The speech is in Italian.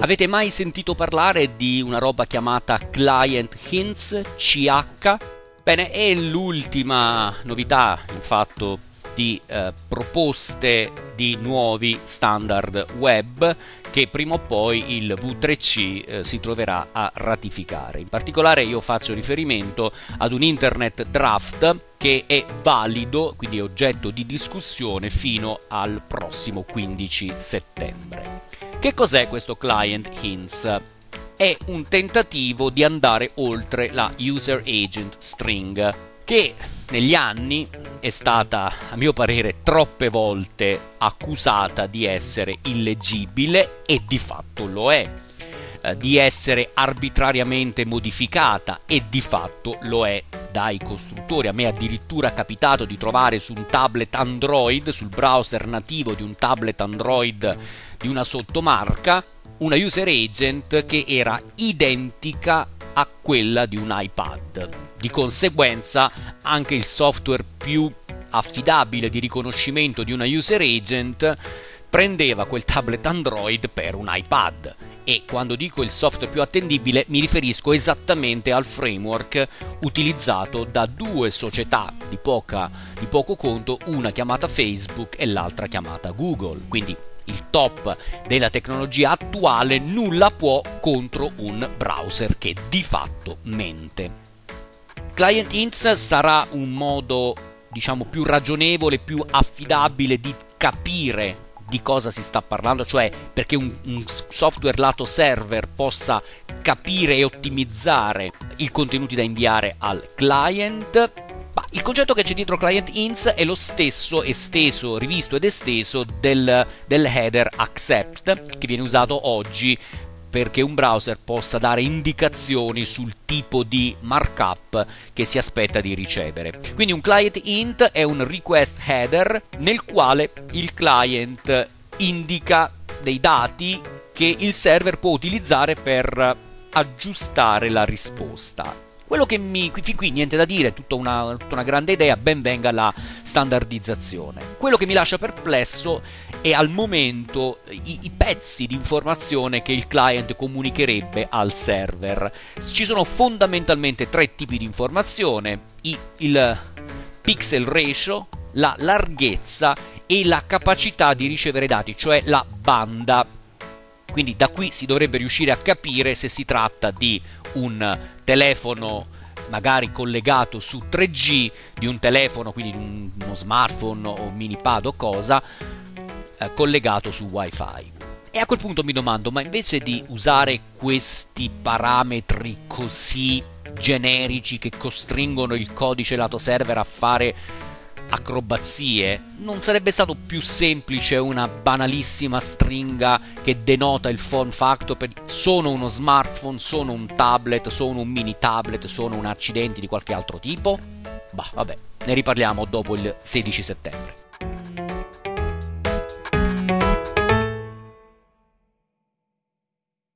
Avete mai sentito parlare di una roba chiamata Client Hints CH? Bene, è l'ultima novità, in fatto, di eh, proposte di nuovi standard web che prima o poi il V3C eh, si troverà a ratificare. In particolare io faccio riferimento ad un internet draft che è valido, quindi oggetto di discussione fino al prossimo 15 settembre. Che cos'è questo client hints? È un tentativo di andare oltre la user agent string che negli anni è stata, a mio parere, troppe volte accusata di essere illeggibile e di fatto lo è, eh, di essere arbitrariamente modificata e di fatto lo è dai costruttori. A me è addirittura capitato di trovare su un tablet Android, sul browser nativo di un tablet Android di una sottomarca, una user agent che era identica a quella di un iPad. Di conseguenza anche il software più affidabile di riconoscimento di una user agent prendeva quel tablet Android per un iPad e quando dico il software più attendibile mi riferisco esattamente al framework utilizzato da due società di, poca, di poco conto, una chiamata Facebook e l'altra chiamata Google. Quindi il top della tecnologia attuale nulla può contro un browser che di fatto mente. Client Ints sarà un modo diciamo più ragionevole, più affidabile di capire di cosa si sta parlando, cioè perché un, un, software lato server possa capire e ottimizzare i contenuti da inviare al client. Ma il concetto che c'è dietro client ins è lo stesso, esteso, rivisto ed esteso del, del header accept che viene usato oggi perché un browser possa dare indicazioni sul tipo di markup che si aspetta di ricevere. Quindi un client int è un request header nel quale il client indica dei dati che il server può utilizzare per aggiustare la risposta. Quello che mi. fin qui niente da dire, tutta una, tutta una grande idea, ben venga la standardizzazione. Quello che mi lascia perplesso è al momento i, i pezzi di informazione che il client comunicherebbe al server. Ci sono fondamentalmente tre tipi di informazione: I, il pixel ratio, la larghezza e la capacità di ricevere dati, cioè la banda. Quindi da qui si dovrebbe riuscire a capire se si tratta di un telefono magari collegato su 3G, di un telefono, quindi di uno smartphone o mini pad o cosa, eh, collegato su WiFi. E a quel punto mi domando, ma invece di usare questi parametri così generici che costringono il codice lato server a fare acrobazie, non sarebbe stato più semplice una banalissima stringa che denota il form factor per sono uno smartphone, sono un tablet, sono un mini tablet, sono un accidente di qualche altro tipo? Bah, vabbè, ne riparliamo dopo il 16 settembre.